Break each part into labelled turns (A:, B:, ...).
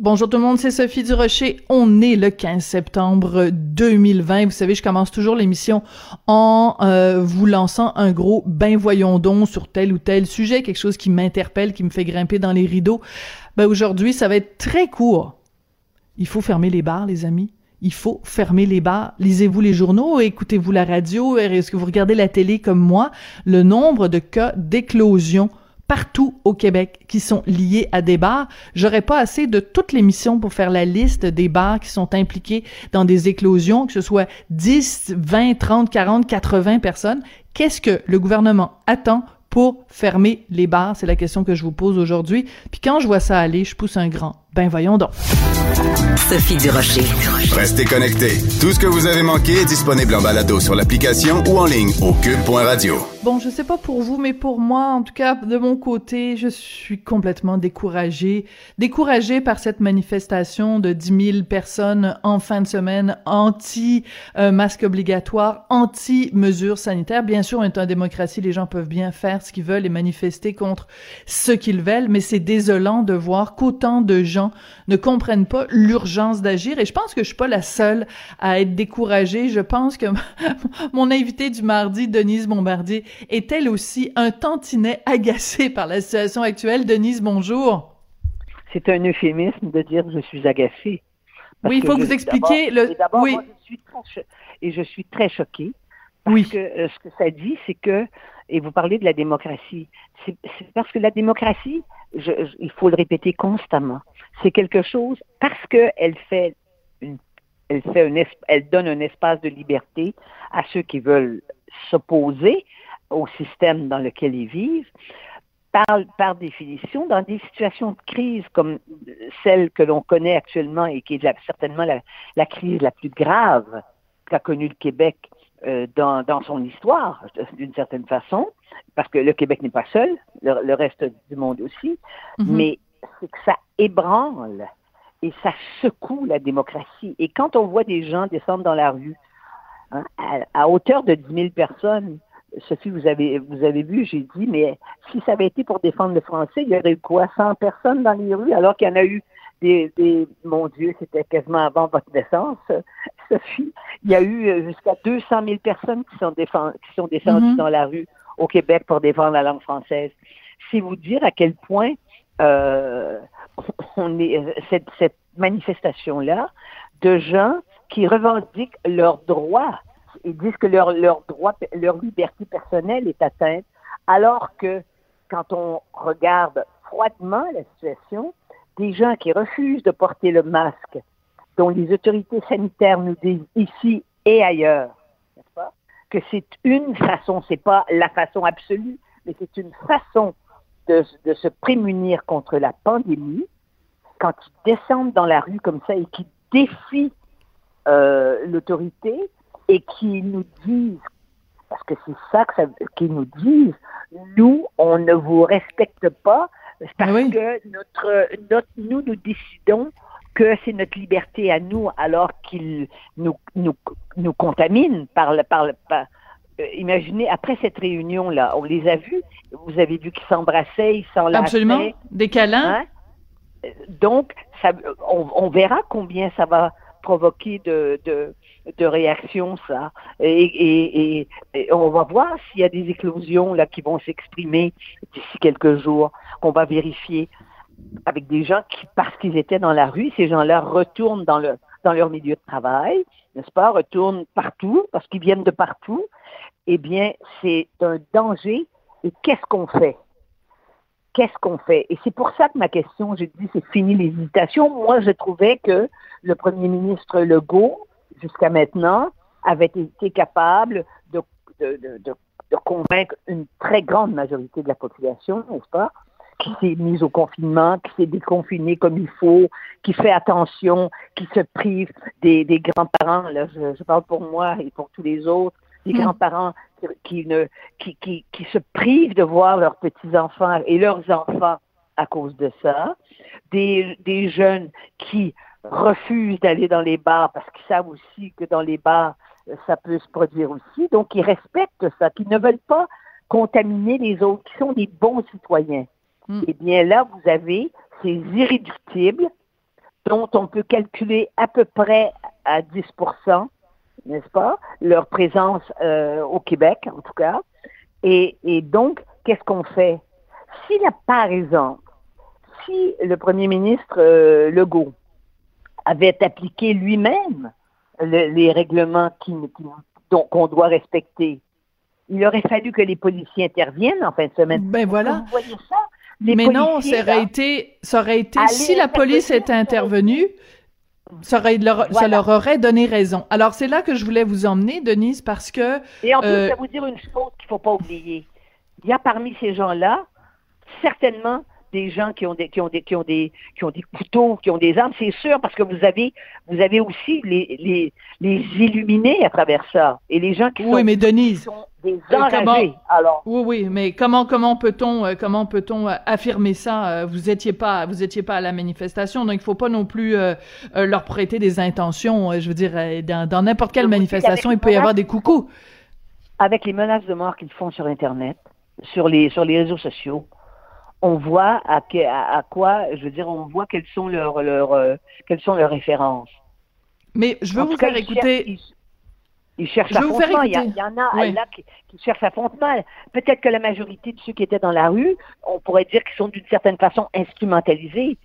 A: Bonjour tout le monde, c'est Sophie Durocher. On est le 15 septembre 2020. Vous savez, je commence toujours l'émission en euh, vous lançant un gros ben voyons donc sur tel ou tel sujet, quelque chose qui m'interpelle, qui me fait grimper dans les rideaux. Ben aujourd'hui, ça va être très court. Il faut fermer les bars, les amis. Il faut fermer les bars. Lisez-vous les journaux, écoutez-vous la radio, est-ce que vous regardez la télé comme moi? Le nombre de cas d'éclosion partout au Québec qui sont liés à des bars. J'aurais pas assez de toute l'émission pour faire la liste des bars qui sont impliqués dans des éclosions, que ce soit 10, 20, 30, 40, 80 personnes. Qu'est-ce que le gouvernement attend pour fermer les bars? C'est la question que je vous pose aujourd'hui. Puis quand je vois ça aller, je pousse un grand. Ben voyons donc.
B: Sophie Durocher.
C: Restez connectés. Tout ce que vous avez manqué est disponible en balado sur l'application ou en ligne au cube.radio.
A: Bon, je sais pas pour vous, mais pour moi, en tout cas, de mon côté, je suis complètement découragée. Découragée par cette manifestation de 10 000 personnes en fin de semaine anti-masque obligatoire, anti-mesures sanitaires. Bien sûr, on est en démocratie, les gens peuvent bien faire ce qu'ils veulent et manifester contre ce qu'ils veulent, mais c'est désolant de voir qu'autant de gens ne comprennent pas l'urgence d'agir. Et je pense que je suis pas la seule à être découragée. Je pense que mon invité du mardi, Denise Bombardier, est elle aussi un tantinet agacée par la situation actuelle. Denise, bonjour.
D: C'est un euphémisme de dire je suis agacée.
A: oui, il faut que vous expliquiez le.
D: Oui. Moi, je suis très et je suis très choquée. Parce
A: oui.
D: que euh, ce que ça dit, c'est que, et vous parlez de la démocratie, c'est parce que la démocratie, il faut le répéter constamment, c'est quelque chose parce qu'elle fait une, elle fait elle donne un espace de liberté à ceux qui veulent s'opposer au système dans lequel ils vivent. Par, par définition, dans des situations de crise comme celle que l'on connaît actuellement et qui est certainement la, la, crise la plus grave qu'a connue le Québec dans, dans, son histoire, d'une certaine façon, parce que le Québec n'est pas seul, le, le, reste du monde aussi, mm -hmm. mais c'est que ça ébranle et ça secoue la démocratie. Et quand on voit des gens descendre dans la rue hein, à, à, hauteur de 10 000 personnes, Sophie, vous avez, vous avez vu, j'ai dit, mais si ça avait été pour défendre le français, il y aurait eu quoi, 100 personnes dans les rues, alors qu'il y en a eu des, des mon Dieu, c'était quasiment avant votre naissance, Sophie, il y a eu jusqu'à 200 000 personnes qui sont, défend, qui sont descendues mm -hmm. dans la rue au Québec pour défendre la langue française. C'est vous dire à quel point euh, on est, cette, cette manifestation-là de gens qui revendiquent leurs droits ils disent que leur, leur droit, leur liberté personnelle est atteinte, alors que quand on regarde froidement la situation, des gens qui refusent de porter le masque, dont les autorités sanitaires nous disent ici et ailleurs, n'est-ce pas, que c'est une façon, c'est pas la façon absolue, mais c'est une façon de, se prémunir contre la pandémie, quand ils descendent dans la rue comme ça et qui défient euh, l'autorité, et qui nous disent, parce que c'est ça, qu'ils nous disent, nous, on ne vous respecte pas parce oui. que notre, notre, nous, nous décidons que c'est notre liberté à nous, alors qu'ils nous, nous, nous contaminent par le, par le, par, euh, imaginez, après cette réunion-là, on les a vus, vous avez vu qu'ils s'embrassaient, ils s'enlaçaient.
A: Absolument, des câlins.
D: Hein? Donc, ça, on, on, verra combien ça va provoquer de, de, de réactions, ça. Et on va voir s'il y a des éclosions là qui vont s'exprimer d'ici quelques jours, qu'on va vérifier avec des gens qui, parce qu'ils étaient dans la rue, ces gens-là retournent dans, le, dans leur milieu de travail, n'est-ce pas, retournent partout, parce qu'ils viennent de partout. Eh bien, c'est un danger. Et qu'est-ce qu'on fait? Qu'est-ce qu'on fait? Et c'est pour ça que ma question, j'ai dit, c'est fini l'hésitation. Moi, je trouvais que le premier ministre Legault, jusqu'à maintenant, avait été capable de, de, de, de, convaincre une très grande majorité de la population, n'est-ce pas, qui s'est mise au confinement, qui s'est déconfiné comme il faut, qui fait attention, qui se prive des, des grands-parents, là, je, je, parle pour moi et pour tous les autres, des mm. grands-parents qui, ne, qui, qui, qui se privent de voir leurs petits-enfants et leurs enfants à cause de ça, des, des jeunes qui refusent d'aller dans les bars parce qu'ils savent aussi que dans les bars, ça peut se produire aussi. Donc, ils respectent ça, qu'ils ne veulent pas contaminer les autres, qui sont des bons citoyens. Hmm. Eh bien, là, vous avez ces irréductibles dont on peut calculer à peu près à 10% n'est-ce pas, leur présence euh, au Québec, en tout cas. Et, et donc, qu'est-ce qu'on fait? S'il a, par exemple, si le premier ministre euh, Legault avait appliqué lui-même les règlements qu'on doit respecter, il aurait fallu que les policiers interviennent en fin de semaine.
A: Ben voilà. Mais non, ça aurait été, ça aurait été, si la police était intervenue, ça, aurait, ça leur aurait donné raison. Alors, c'est là que je voulais vous emmener, Denise, parce que...
D: Et en plus, euh, je vais vous dire une chose qu'il faut pas oublier. Il y a parmi ces gens-là, certainement, des gens qui ont des qui ont des qui ont des qui ont des couteaux, qui ont des armes, c'est sûr, parce que vous avez vous avez aussi les les les illuminés à travers ça et les gens qui
A: oui,
D: sont,
A: mais Denise,
D: sont des enragés. Alors
A: oui oui, mais comment comment peut-on euh, comment peut-on euh, affirmer ça euh, Vous étiez pas vous étiez pas à la manifestation, donc il faut pas non plus leur prêter des intentions. Je veux dire, dans n'importe quelle manifestation, il peut y avoir des coucous.
D: Avec les menaces de mort qu'ils font sur Internet, sur les sur les réseaux sociaux on voit à, à, quoi, je veux dire, on voit quelles sont leurs, leurs, euh, quelles sont leurs références.
A: Mais je veux vous faire écouter.
D: Ils, cherchent l'affrontement. Il, il, y en a là qui, qui cherchent l'affrontement. Peut-être que la majorité de ceux qui étaient dans la rue, on pourrait dire qu'ils sont d'une certaine façon instrumentalisés.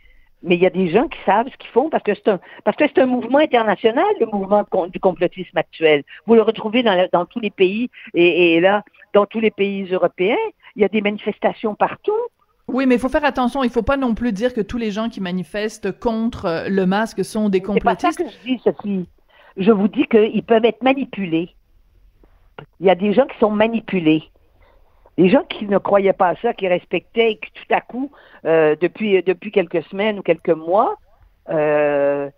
D: Mais il y a des gens qui savent ce qu'ils font parce que c'est un parce que c'est un mouvement international, le mouvement du complotisme actuel. Vous le retrouvez dans, dans tous les pays et, et là, dans tous les pays européens, il y a des manifestations partout.
A: Oui, mais il faut faire attention. Il ne faut pas non plus dire que tous les gens qui manifestent contre euh, le masque sont des complotistes.
D: C'est pas ça que je dis, Sophie. Je vous dis qu'ils peuvent être manipulés. Il y a des gens qui sont manipulés. Les gens qui ne croyaient pas à ça, qui respectaient et qui tout à coup, euh, depuis, depuis quelques semaines ou quelques mois, euh,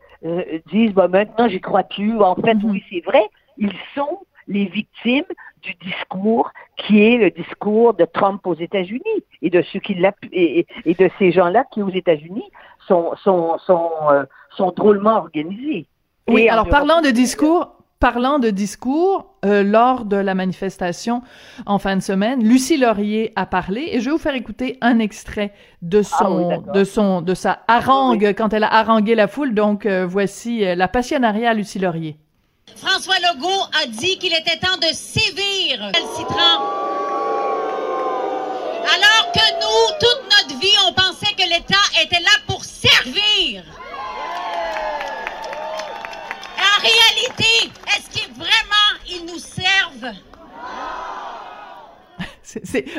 D: disent bah, maintenant j'y crois plus. En fait, mm-hmm. oui, c'est vrai. Ils sont les victimes du discours qui est le discours de Trump aux États-Unis et de ceux qui et, et, de ces gens-là qui aux États-Unis sont sont sont, euh, sont drôlement organisés.
A: Oui, alors parlant de discours, parlant de discours, euh, lors de la manifestation en fin de semaine, Lucie Laurier a parlé et je vais vous faire écouter un extrait de ah son, de son, de sa harangue quand elle a harangué la foule. Donc euh, voici la passionnariat Lucie Laurier.
E: François Legault a dit qu'il était temps de sévir citron. Alors que nous, toute notre vie, on pensait que l'État était là pour servir. En réalité, est-ce qu'ils vraiment ils nous servent?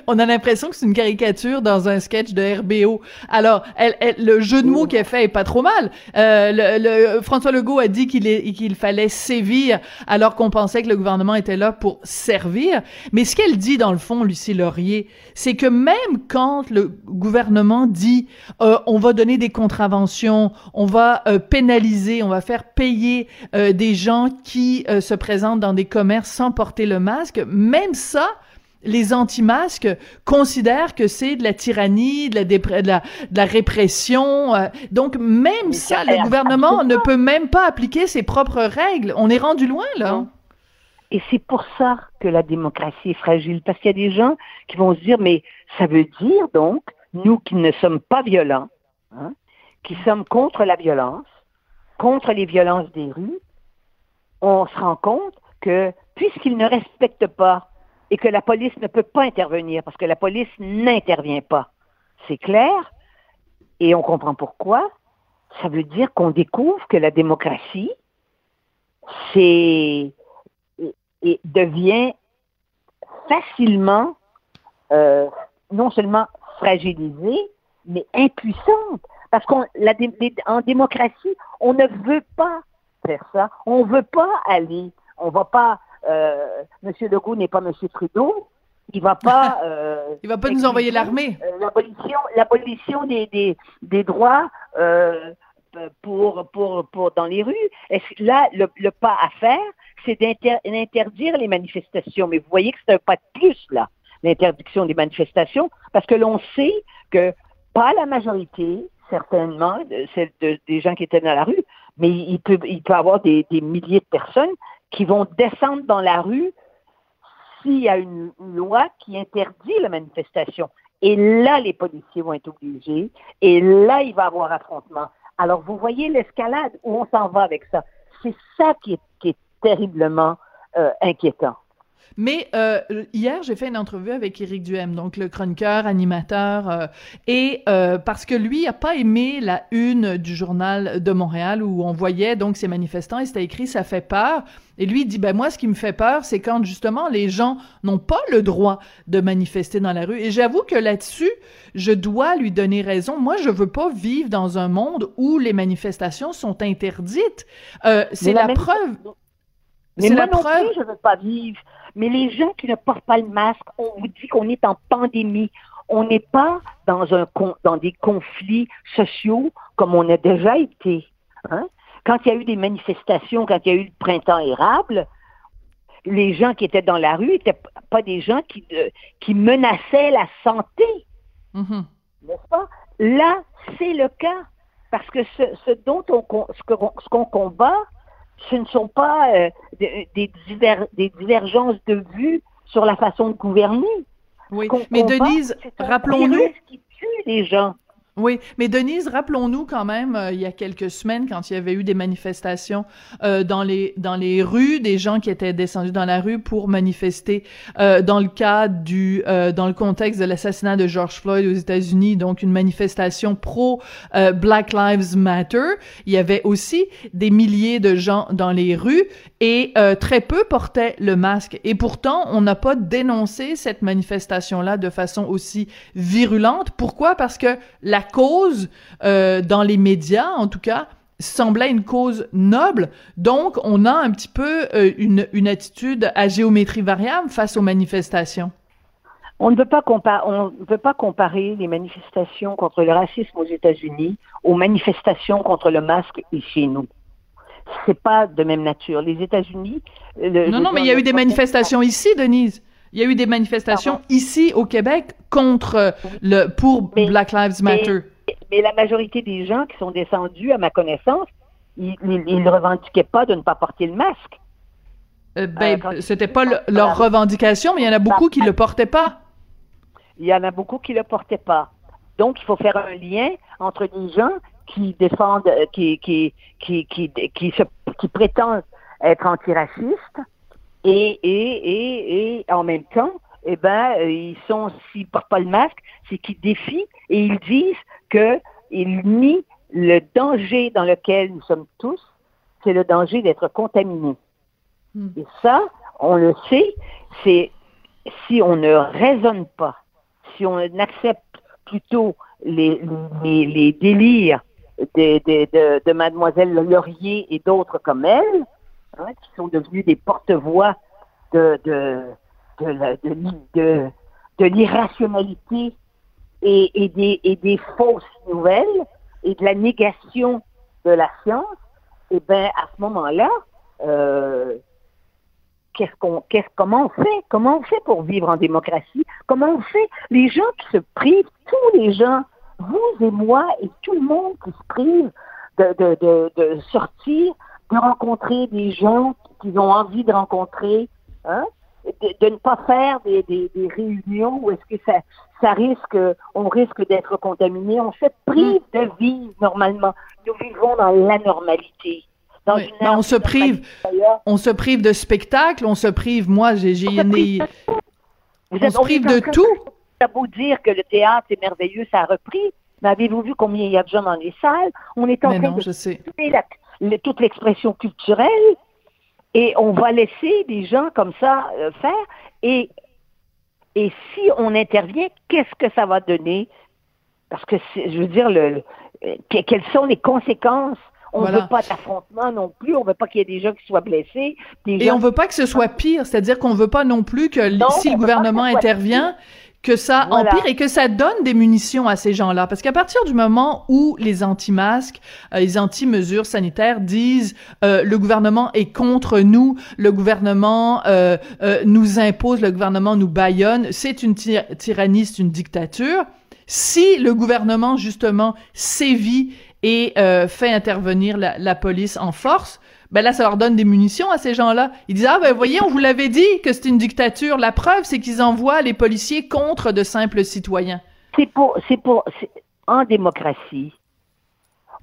A: On a l'impression que c'est une caricature dans un sketch de RBO. Alors, elle, le jeu de mots qu'elle fait est pas trop mal. Euh, le, François Legault a dit qu'il qu'il fallait sévir alors qu'on pensait que le gouvernement était là pour servir. Mais ce qu'elle dit dans le fond, Lucie Laurier, c'est que même quand le gouvernement dit euh, on va donner des contraventions, on va euh, pénaliser, on va faire payer euh, des gens qui se présentent dans des commerces sans porter le masque, même ça, les anti-masques considèrent que c'est de la tyrannie, de la, de la, répression. Euh, donc, même ça, le gouvernement ne peut même pas appliquer ses propres règles. On est rendu loin, là.
D: Et c'est pour ça que la démocratie est fragile, parce qu'il y a des gens qui vont se dire, mais ça veut dire donc, nous qui ne sommes pas violents, hein, qui sommes contre la violence, contre les violences des rues, on se rend compte que puisqu'ils ne respectent pas et que la police ne peut pas intervenir parce que la police n'intervient pas. C'est clair? Et on comprend pourquoi? Ça veut dire qu'on découvre que la démocratie, c'est et devient facilement euh, non seulement fragilisée, mais impuissante. Parce qu'en démocratie, on ne veut pas faire ça. On ne veut pas aller. On va pas euh, M. Legault n'est pas M. Trudeau. Il va pas. Euh,
A: il va pas nous envoyer l'armée.
D: Euh, l'abolition, l'abolition des, des, des droits euh, pour, pour, pour dans les rues. Là, le, le pas à faire, c'est d'interdire les manifestations. Mais vous voyez que c'est un pas de plus là, l'interdiction des manifestations, parce que l'on sait que pas la majorité, certainement, c'est des gens qui étaient dans la rue, mais il peut, il peut y avoir des, des milliers de personnes qui vont descendre dans la rue s'il y a une, loi qui interdit la manifestation. Et là, les policiers vont être obligés. Et là, il va y avoir affrontement. Alors, vous voyez l'escalade où on s'en va avec ça. C'est ça qui est, terriblement euh, inquiétant.
A: Mais euh, hier, j'ai fait une entrevue avec Éric Duhem, donc le chroniqueur, animateur, euh, et euh, parce que lui a pas aimé la une du journal de Montréal où on voyait donc ces manifestants et c'était écrit ça fait peur. Et lui il dit ben moi ce qui me fait peur c'est quand justement les gens n'ont pas le droit de manifester dans la rue. Et j'avoue que là-dessus je dois lui donner raison. Moi je veux pas vivre dans un monde où les manifestations sont interdites. c'est la, preuve.
D: Moi la non preuve. plus, je veux pas vivre. Mais les gens qui ne portent pas le masque, on vous dit qu'on est en pandémie. On n'est pas dans, un, dans des conflits sociaux comme on a déjà été. Hein? Quand il y a eu des manifestations, quand il y a eu le printemps érable, les gens qui étaient dans la rue n'étaient pas des gens qui, qui menaçaient la santé. Mm-hmm. N'est-ce pas? Là, c'est le cas. Parce que ce, ce dont on, ce qu'on combat, ce ne sont pas euh, des, des, divergences de vues sur la façon de gouverner.
A: Oui, mais Denise, rappelons-nous.
D: qui tue les gens.
A: Oui, mais Denise, rappelons-nous quand même, euh, il y a quelques semaines, quand il y avait eu des manifestations euh, dans les dans les rues, des gens qui étaient descendus dans la rue pour manifester euh, dans le cadre du dans le contexte de l'assassinat de George Floyd aux États-Unis, donc une manifestation pro Black Lives Matter. Il y avait aussi des milliers de gens dans les rues et très peu portaient le masque. Et pourtant, on n'a pas dénoncé cette manifestation-là de façon aussi virulente. Pourquoi? Parce que la cause, euh, dans les médias en tout cas, semblait une cause noble. Donc, on a un petit peu euh, une, attitude à géométrie variable face aux manifestations.
D: On ne veut pas comparer, les manifestations contre le racisme aux États-Unis aux manifestations contre le masque chez nous. C'est pas de même nature. Les États-Unis.
A: Non, non, mais il y a eu des manifestations ici, Denise. Il y a eu des manifestations ici au Québec contre le pour Black Lives Matter.
D: Mais, la majorité des gens qui sont descendus, à ma connaissance, ils ne revendiquaient pas de ne pas porter le masque.
A: Euh, ben, euh, c'était pas leur revendication, mais il y en a beaucoup qui le portaient pas.
D: Il y en a beaucoup qui le portaient pas. Donc, il faut faire un lien entre des gens qui défendent, euh, qui, qui, qui, qui, qui, se, qui prétendent être antiracistes et, et, et, et en même temps, eh ben, euh, ils sont, s'ils portent pas le masque, c'est qu'ils défient et ils disent qu'ils nient le danger dans lequel nous sommes tous, c'est le danger d'être contaminé. Hmm. Et ça, on le sait, c'est si on ne raisonne pas, si on accepte plutôt les, les, les délires de, de, de, de Mademoiselle Laurier et d'autres comme elle, Hein, qui sont devenus des porte-voix de, de, de, de, l'irrationalité et, et, des, et des fausses nouvelles et de la négation de la science, eh bien, à ce moment-là, euh, qu'est-ce qu'on, qu'est-ce, comment on fait? Comment on fait pour vivre en démocratie? Comment on fait? Les gens qui se privent, tous les gens, vous et moi et tout le monde qui se prive de, de, de, de sortir de rencontrer des gens qu'ils ont envie de rencontrer, hein? de, ne pas faire des, des, des réunions où est-ce que ça, ça risque, on risque d'être contaminé. On se prive mm. de vivre normalement. Nous vivons dans la normalité.
A: Dans on se prive, on se prive de spectacles, on se prive. Moi, j'ai, j'ai on se prive de tout.
D: Ça beau dire que le théâtre est merveilleux, ça a repris. Mais avez-vous vu combien il y a de gens dans les salles? On est en train de
A: sais
D: toute l'expression culturelle et on va laisser des gens comme ça euh, faire et et si on intervient, qu'est-ce que ça va donner? Parce que je veux dire, le, quelles sont les conséquences? On
A: Voilà.
D: veut pas d'affrontement non plus. On veut pas qu'il y ait des gens qui soient blessés. Des
A: Et
D: gens
A: on veut pas que ce soit pire, c'est-à-dire qu'on veut pas non plus que
D: Non,
A: si le gouvernement intervient, que ça
D: Voilà.
A: empire et que ça donne des munitions à ces gens-là. Parce qu'à partir du moment où les anti-masques, euh, les anti-mesures sanitaires disent euh, le gouvernement est contre nous, le gouvernement euh, euh, nous impose, le gouvernement nous baillonne, c'est une ty- tyrannie, c'est une dictature. Si le gouvernement justement sévit et euh, fait intervenir la, la police en force, ben là, ça leur donne des munitions à ces gens-là. Ils disent, ah ben voyez, on vous l'avait dit que c'est une dictature. La preuve, c'est qu'ils envoient les policiers contre de simples citoyens.
D: C'est pour, c'est pour, en démocratie,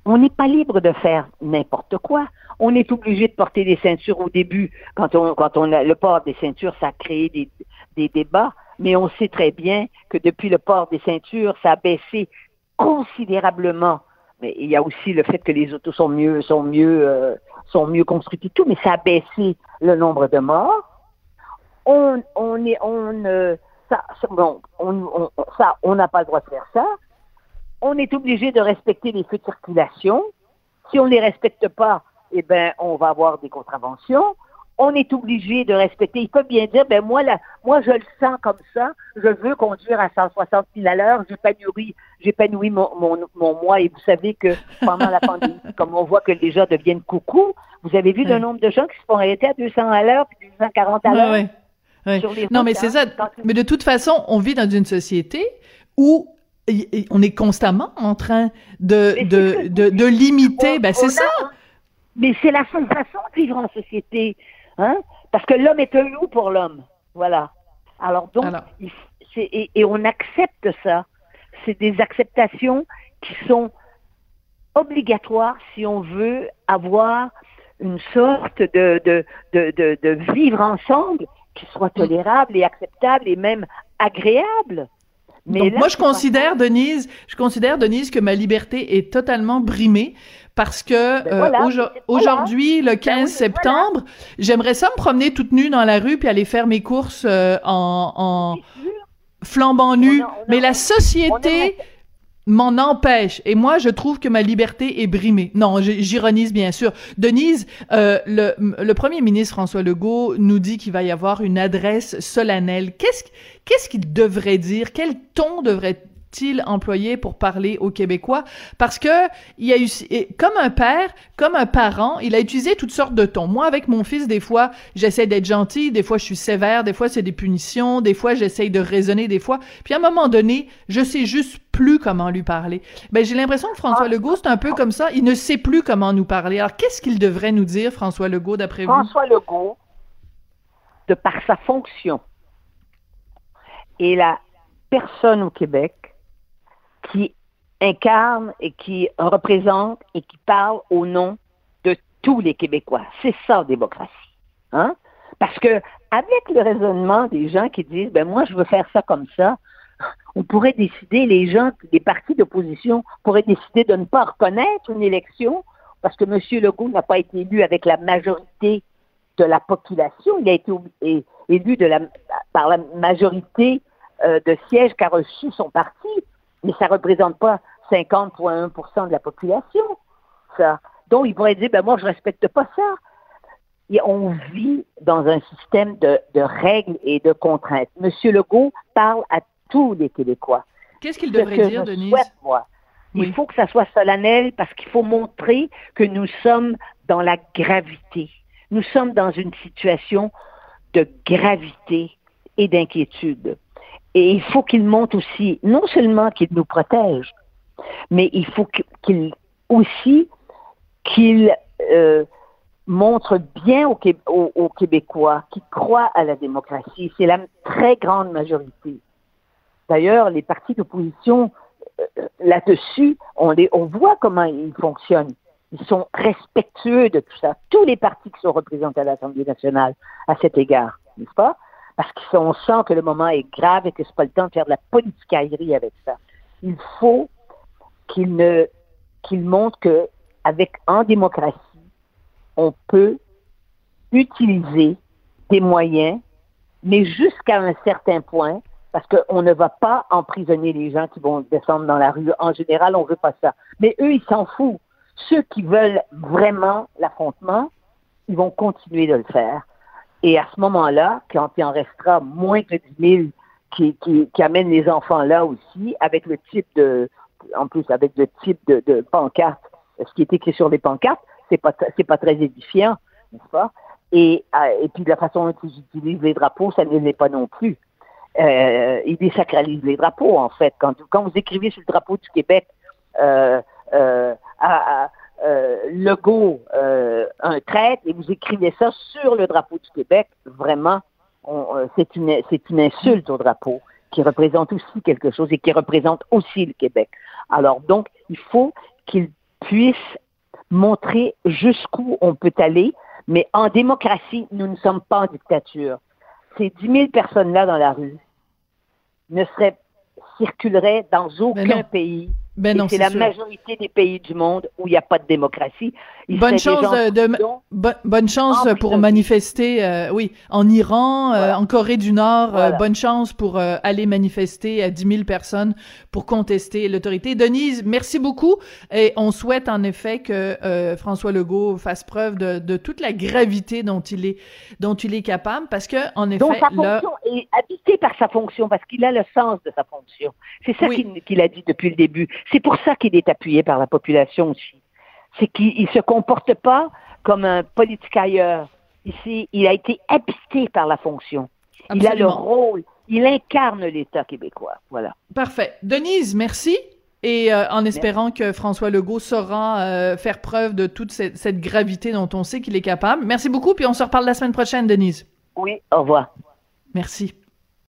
D: on n'est pas libre de faire n'importe quoi. On est obligé de porter des ceintures au début. Quand on, quand on a le port des ceintures, ça a créé des, des débats. Mais on sait très bien que depuis le port des ceintures, ça a baissé considérablement. Mais il y a aussi le fait que les autos sont mieux, sont mieux, euh, sont mieux construites et tout. Mais ça a baissé le nombre de morts. On, on est, on, euh, ça, bon, on, on- ça, on n'a pas le droit de faire ça. On est obligé de respecter les feux de circulation. Si on ne les respecte pas, eh ben, on va avoir des contraventions. On est obligé de respecter. Il peut bien dire, ben moi, moi, je le sens comme ça. Je veux conduire à 160 000 à l'heure. J'épanouis, j'épanouis mon, mon, mon moi. Et vous savez que pendant la pandémie, comme on voit que les gens deviennent coucou, vous avez vu le nombre de gens qui se font arrêter à 200 à l'heure puis 240 à l'heure? sur les
A: Non, mais c'est
D: hein,
A: ça. Mais de toute façon, on vit dans une société où on est constamment en train de, de, de, de limiter.
D: On-
A: Ben, c'est ça.
D: a- Mais c'est la seule façon de vivre en société. Hein? Parce que l'homme est un loup pour l'homme. Voilà. Alors donc,
A: Alors.
D: il- c'est- et, et on accepte ça. C'est des acceptations qui sont obligatoires si on veut avoir une sorte de, de, de, de, de vivre ensemble qui soit
A: Mm.
D: tolérable et acceptable et même agréable. Mais
A: Donc
D: là,
A: moi, je considère. Denise, je considère, Denise, que ma liberté est totalement brimée parce que
D: Ben
A: euh,
D: voilà, voilà.
A: aujourd'hui, le 15
D: Ben oui, mais
A: septembre, j'aimerais ça me promener toute nue dans la rue puis aller faire mes courses euh, en, en flambant nu.
D: On a- on a-
A: Mais la société m'en empêche. Et moi, je trouve que ma liberté est brimée. Non, j'ironise bien sûr. Denise, euh, le, le premier ministre François Legault nous dit qu'il va y avoir une adresse solennelle. Qu'est-ce qu'est-ce qu'il devrait dire? Quel ton devrait il employer pour parler aux Québécois? Parce que il a eu comme un père, comme un parent, il a utilisé toutes sortes de tons. Moi avec mon fils des fois, j'essaie d'être gentil, des fois je suis sévère, des fois c'est des punitions, des fois j'essaye de raisonner des fois. Puis à un moment donné, je sais juste plus comment lui parler. Ben j'ai l'impression que François
D: Ah.
A: Legault c'est un peu comme ça, il ne sait plus comment nous parler. Alors qu'est-ce qu'il devrait nous dire François Legault d'après vous?
D: François Legault, de par sa fonction, est la personne au Québec qui incarne et qui représente et qui parle au nom de tous les Québécois. C'est ça, démocratie. Hein? Parce que avec le raisonnement des gens qui disent, ben moi, je veux faire ça comme ça, on pourrait décider, les gens, les partis d'opposition pourraient décider de ne pas reconnaître une élection parce que M. Legault n'a pas été élu avec la majorité de la population. Il a été élu par la majorité euh, de sièges qu'a reçu son parti, mais ça ne représente pas 50,1% de la population. Ça. Donc, il pourrait dire, ben moi, je respecte pas ça. Et on vit dans un système de, de règles et de contraintes. M. Legault parle à tous les Québécois.
A: Qu'est-ce qu'il devrait
D: que
A: dire Denise?
D: souhaite, moi,
A: Oui.
D: il faut que ça soit solennel parce qu'il faut montrer que nous sommes dans la gravité. Nous sommes dans une situation de gravité et d'inquiétude. Et il faut qu'il montre aussi, non seulement qu'il nous protège, mais il faut qu'il aussi qu'il euh, montre bien aux Québécois qui croient à la démocratie. C'est la très grande majorité. D'ailleurs, les partis d'opposition euh, là-dessus, on, les, on voit comment ils fonctionnent. Ils sont respectueux de tout ça. Tous les partis qui sont représentés à l'Assemblée nationale à cet égard, n'est-ce pas? Parce qu'on sent que le moment est grave et que c'est pas le temps de faire de la politicaillerie avec ça. Il faut qu'il ne montre que avec en démocratie, on peut utiliser des moyens, mais jusqu'à un certain point, parce qu'on ne va pas emprisonner les gens qui vont descendre dans la rue. En général, on veut pas ça. Mais eux, ils s'en foutent. Ceux qui veulent vraiment l'affrontement, ils vont continuer de le faire. Et à ce moment-là, quand il en restera moins que 10 000 qui, qui, qui amènent les enfants là aussi, avec le type de, en plus avec le type de, de pancarte, ce qui est écrit sur les pancartes, c'est pas c'est pas très édifiant, n'est-ce pas? Et, et puis de la façon dont ils utilisent les drapeaux, ça ne l'est pas non plus. Euh, ils désacralisent les drapeaux en fait. Quand, quand vous écrivez sur le drapeau du Québec euh, euh, à, euh, Legault euh, un traître et vous écrivez ça sur le drapeau du Québec, vraiment, euh, c'est une, c'est une insulte au drapeau qui représente aussi quelque chose et qui représente aussi le Québec. Alors donc, il faut qu'il puisse montrer jusqu'où on peut aller, mais en démocratie, nous ne sommes pas en dictature. Ces 10 000 personnes-là dans la rue ne seraient, circuleraient dans aucun pays
A: ben non,
D: c'est la majorité des pays du monde où il n'y a pas de démocratie.
A: Il bonne chance de, bonne chance pour manifester, euh, oui, en Iran, euh, en Corée du Nord. Euh, bonne chance pour aller manifester à 10 000 personnes pour contester l'autorité. Denise, merci beaucoup et on souhaite en effet que François Legault fasse preuve de, de, toute la gravité dont il est dont il est capable, parce que en effet,
D: Donc, sa
A: là,
D: fonction est habité par sa fonction, parce qu'il a le sens de sa fonction. C'est ça
A: Oui.
D: qu'il qu'il a dit depuis le début. C'est pour ça qu'il est appuyé par la population aussi. C'est qu'il ne se comporte pas comme un politique ailleurs. Ici, il a été habité par la fonction. Il a le rôle. Il incarne l'État québécois. Voilà.
A: Parfait. Denise, merci. Et euh, en espérant que François Legault saura euh, faire preuve de toute cette, cette gravité dont on sait qu'il est capable. Merci beaucoup, puis on se reparle la semaine prochaine, Denise.
D: Oui, au revoir.
A: Merci.